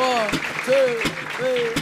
One, two, three,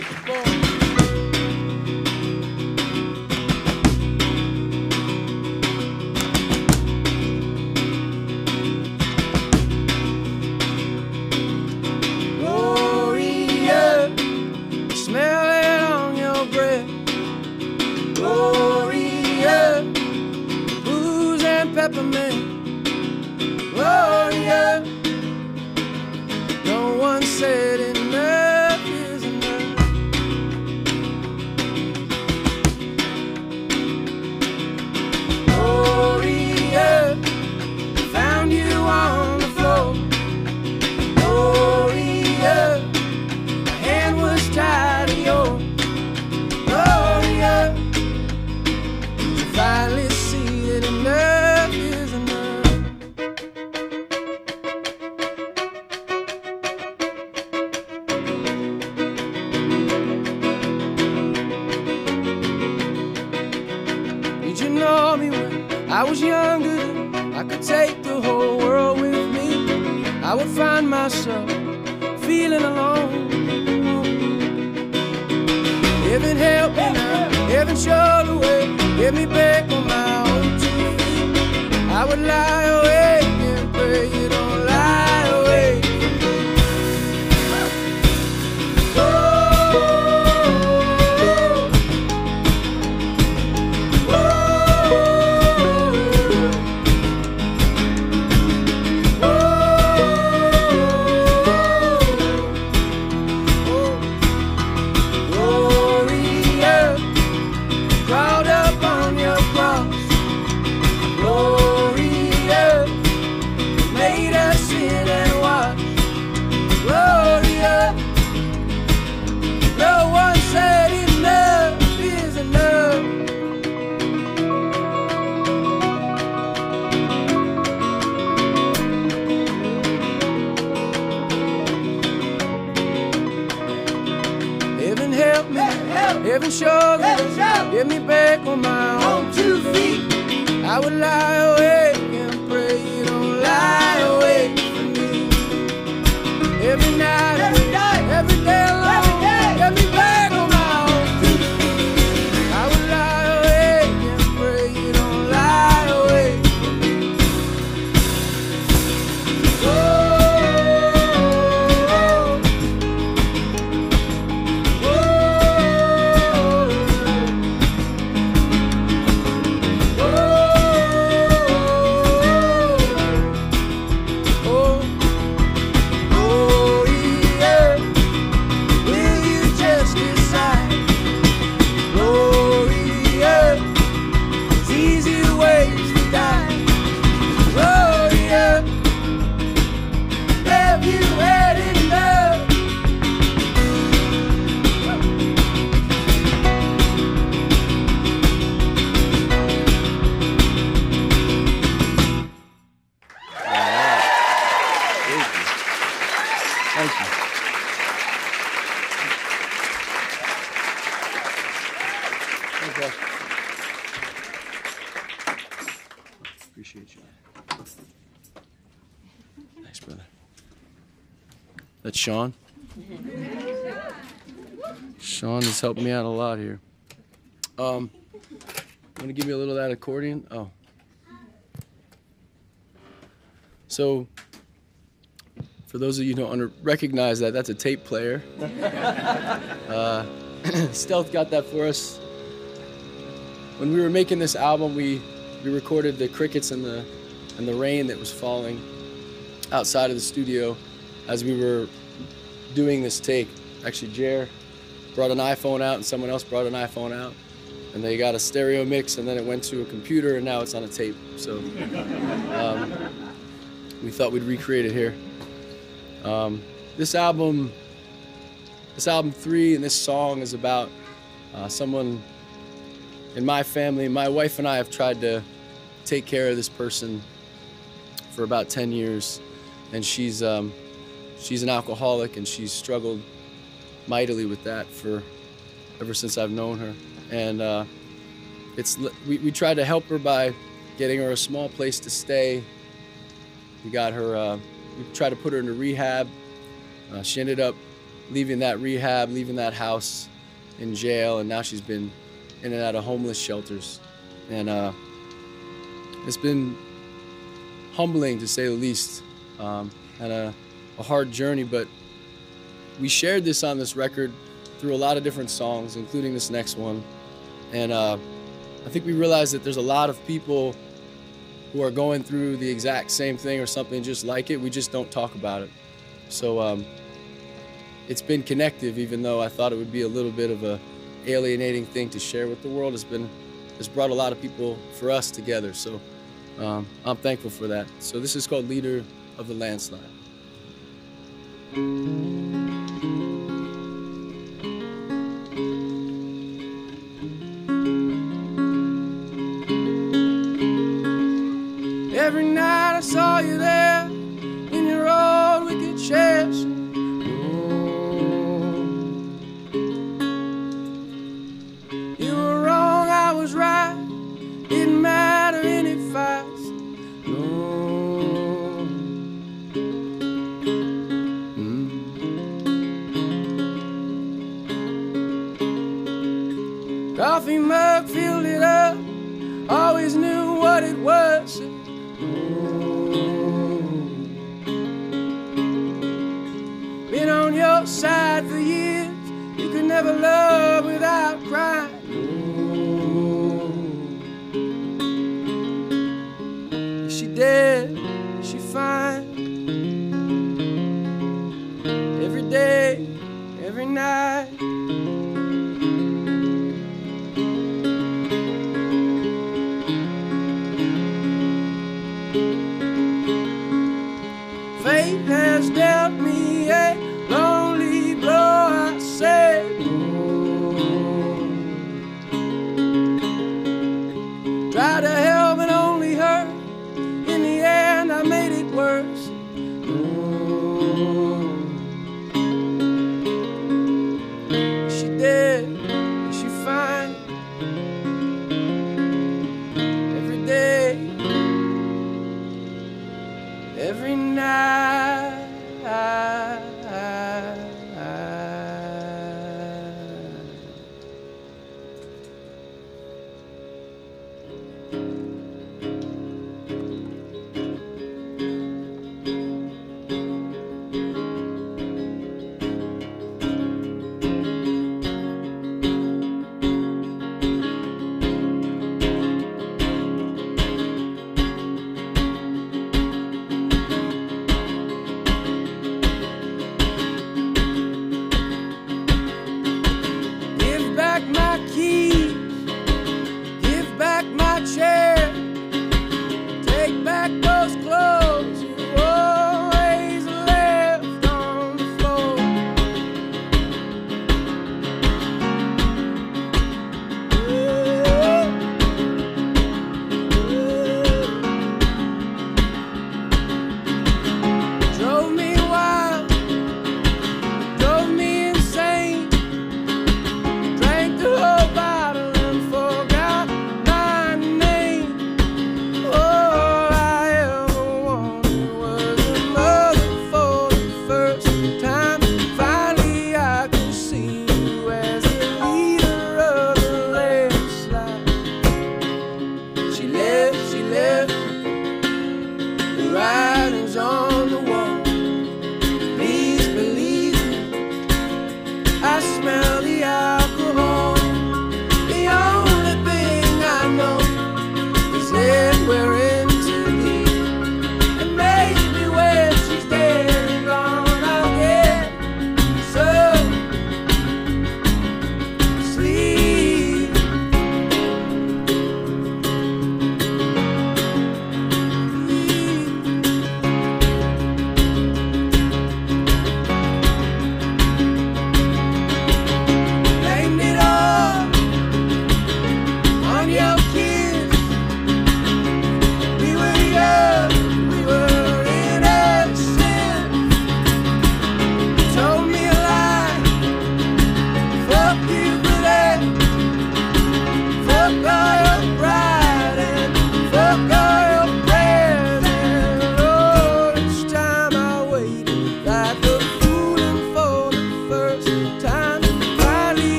heaven show me, get me back on my own two feet. I would lie awake and pray you don't lie awake for me. Every night, every Sean. Sean has helped me out a lot here. Um, want to give you a little of that accordion? Oh. So, for those of you who don't under- recognize that, that's a tape player. uh, Stealth got that for us. When we were making this album, we, we recorded the crickets and the, and the rain that was falling outside of the studio as we were doing this take. Actually, Jer brought an iPhone out and someone else brought an iPhone out. And they got a stereo mix and then it went to a computer and now it's on a tape. So um, we thought we'd recreate it here. Um, this album, this album three, and this song is about uh, someone in my family. My wife and I have tried to take care of this person for about 10 years, and she's um, she's an alcoholic, and she's struggled mightily with that for ever since I've known her. And uh, it's we, we tried to help her by getting her a small place to stay. We got her. Uh, we tried to put her into rehab. Uh, she ended up leaving that rehab, leaving that house in jail, and now she's been in and out of homeless shelters. And uh, it's been humbling to say the least, um, and a, hard journey, but we shared this on this record through a lot of different songs, including this next one. And uh, I think we realized that there's a lot of people who are going through the exact same thing or something just like it. We just don't talk about it. So um, it's been connective, even though I thought it would be a little bit of a alienating thing to share with the world. It's been it's brought a lot of people for us together. So um, I'm thankful for that. So this is called Leader of the Landslide. Every Fate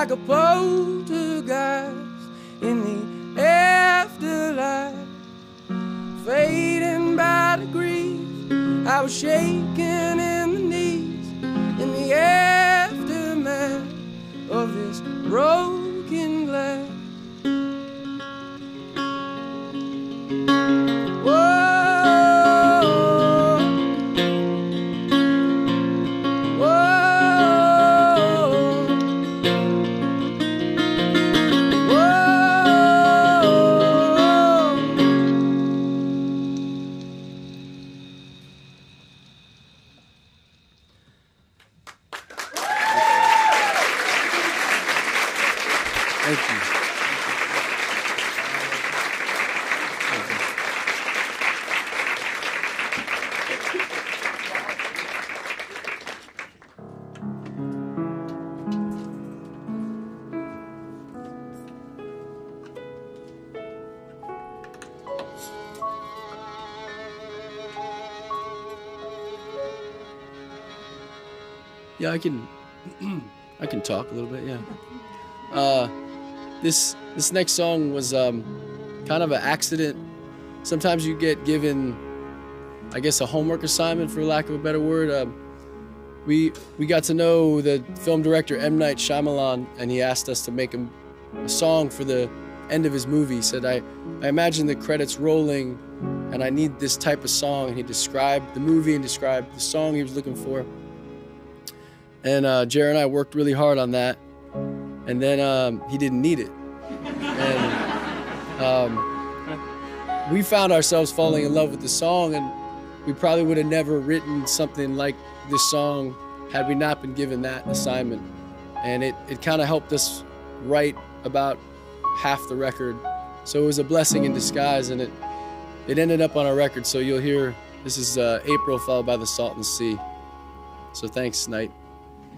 like a poltergeist in the afterlife, fading by degrees. I was shaking in the knees in the aftermath of this broken Yeah, I can I can talk a little bit, yeah. Uh this this next song was um, kind of an accident. Sometimes you get given, I guess, a homework assignment, for lack of a better word. Um, we we got to know the film director M Night Shyamalan, and he asked us to make him a song for the end of his movie. He said, "I I imagine the credits rolling, and I need this type of song." And he described the movie and described the song he was looking for. And uh, Jared and I worked really hard on that and then um, he didn't need it. And um, we found ourselves falling in love with the song, and we probably would have never written something like this song had we not been given that assignment. And it, it kind of helped us write about half the record. So it was a blessing in disguise, and it, it ended up on our record. So you'll hear this is uh, April followed by the Salt Salton Sea. So thanks, Night.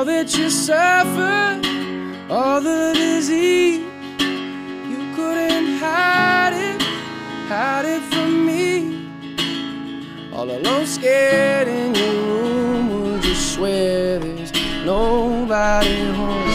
All that you suffered, all the disease, you couldn't hide it, hide it from me. All alone, scared in your room, would you swear there's nobody home?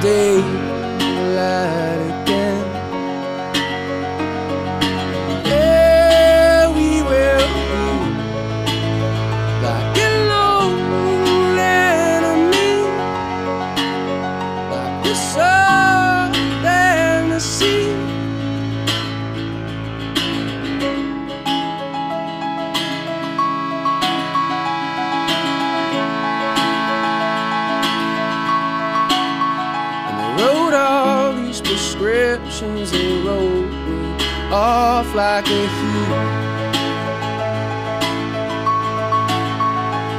Day off like a heat.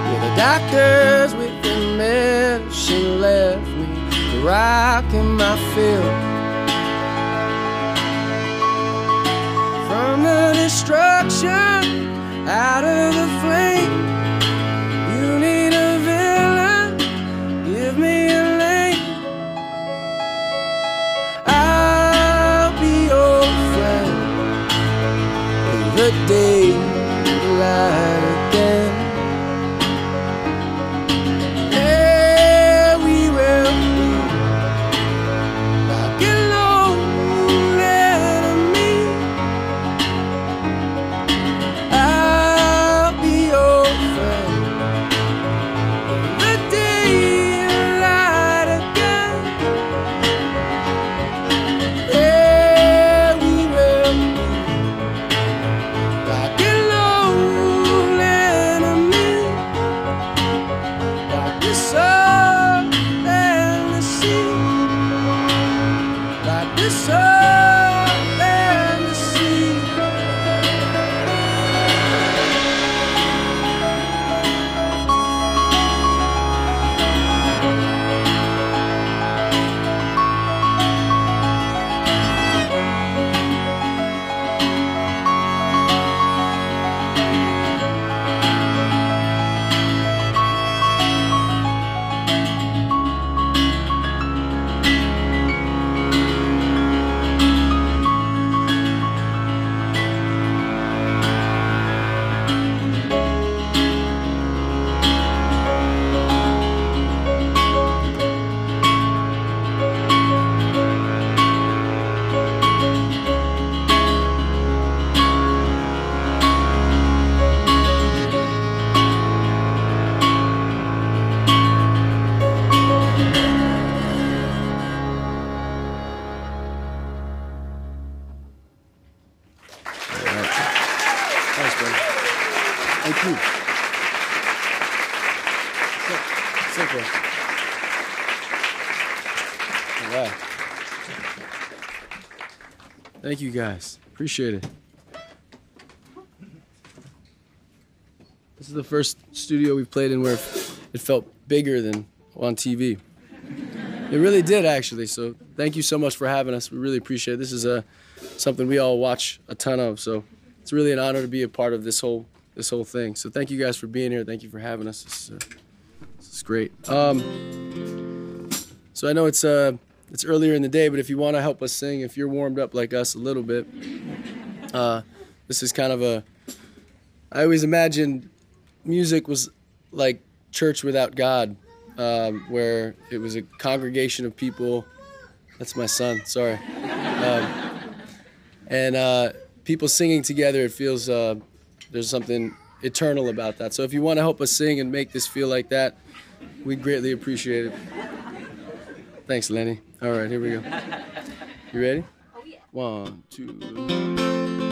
Yeah, the doctors with the medicine left me rocking my field. From the destruction out of the flame. In the right. Thank you guys. Appreciate it. This is the first studio we've played in where it felt bigger than on TV. It really did, actually. So thank you so much for having us. We really appreciate it. This is uh, something we all watch a ton of. So it's really an honor to be a part of this whole this whole thing. So thank you guys for being here. Thank you for having us. This is, uh, this is great. Um, so I know it's uh, it's earlier in the day, but if you want to help us sing, if you're warmed up like us a little bit, uh, this is kind of a. I always imagined music was like church without God, um, where it was a congregation of people. That's my son. Sorry. Um, and uh, people singing together. It feels uh, there's something eternal about that. So if you want to help us sing and make this feel like that, we'd greatly appreciate it. Thanks, Lenny. All right, here we go. You ready? Oh yeah. One, two.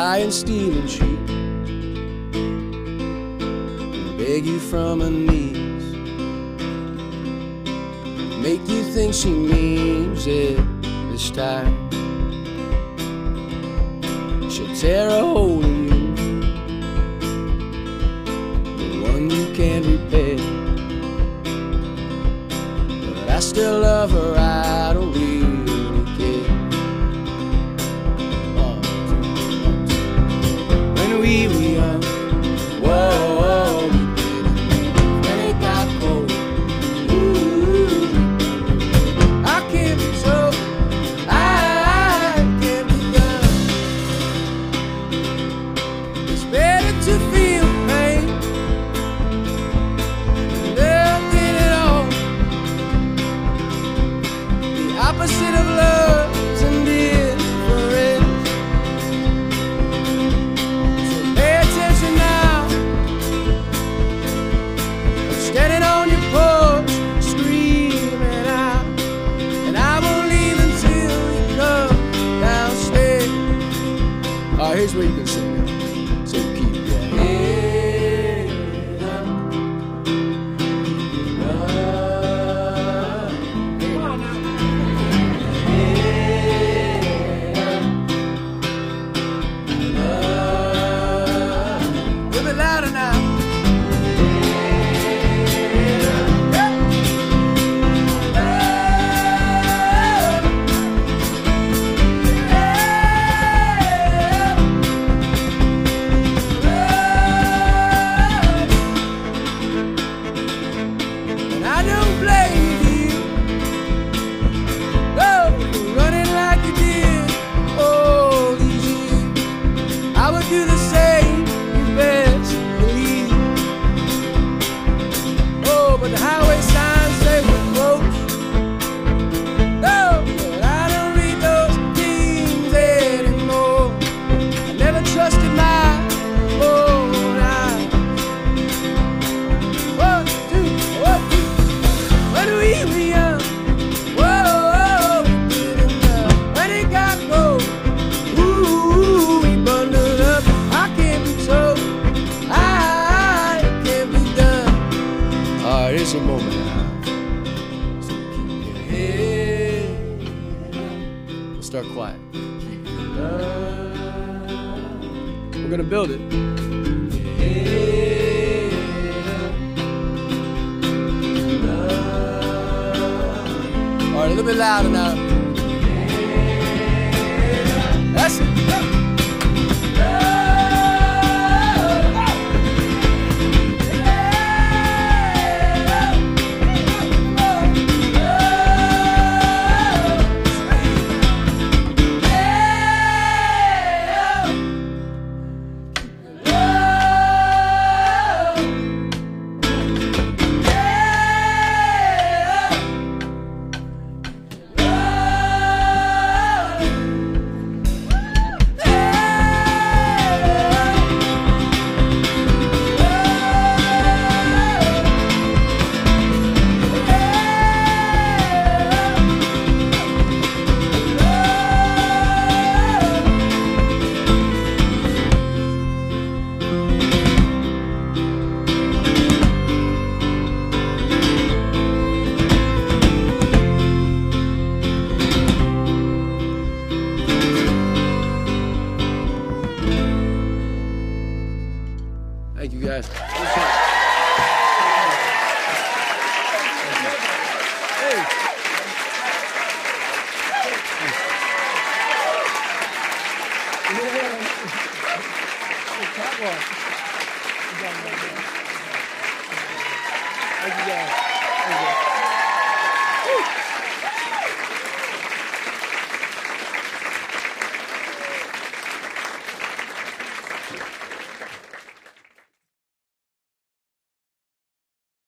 Should lie and steal and and beg you from her knees. Make you think she means it this time. She'll tear a hole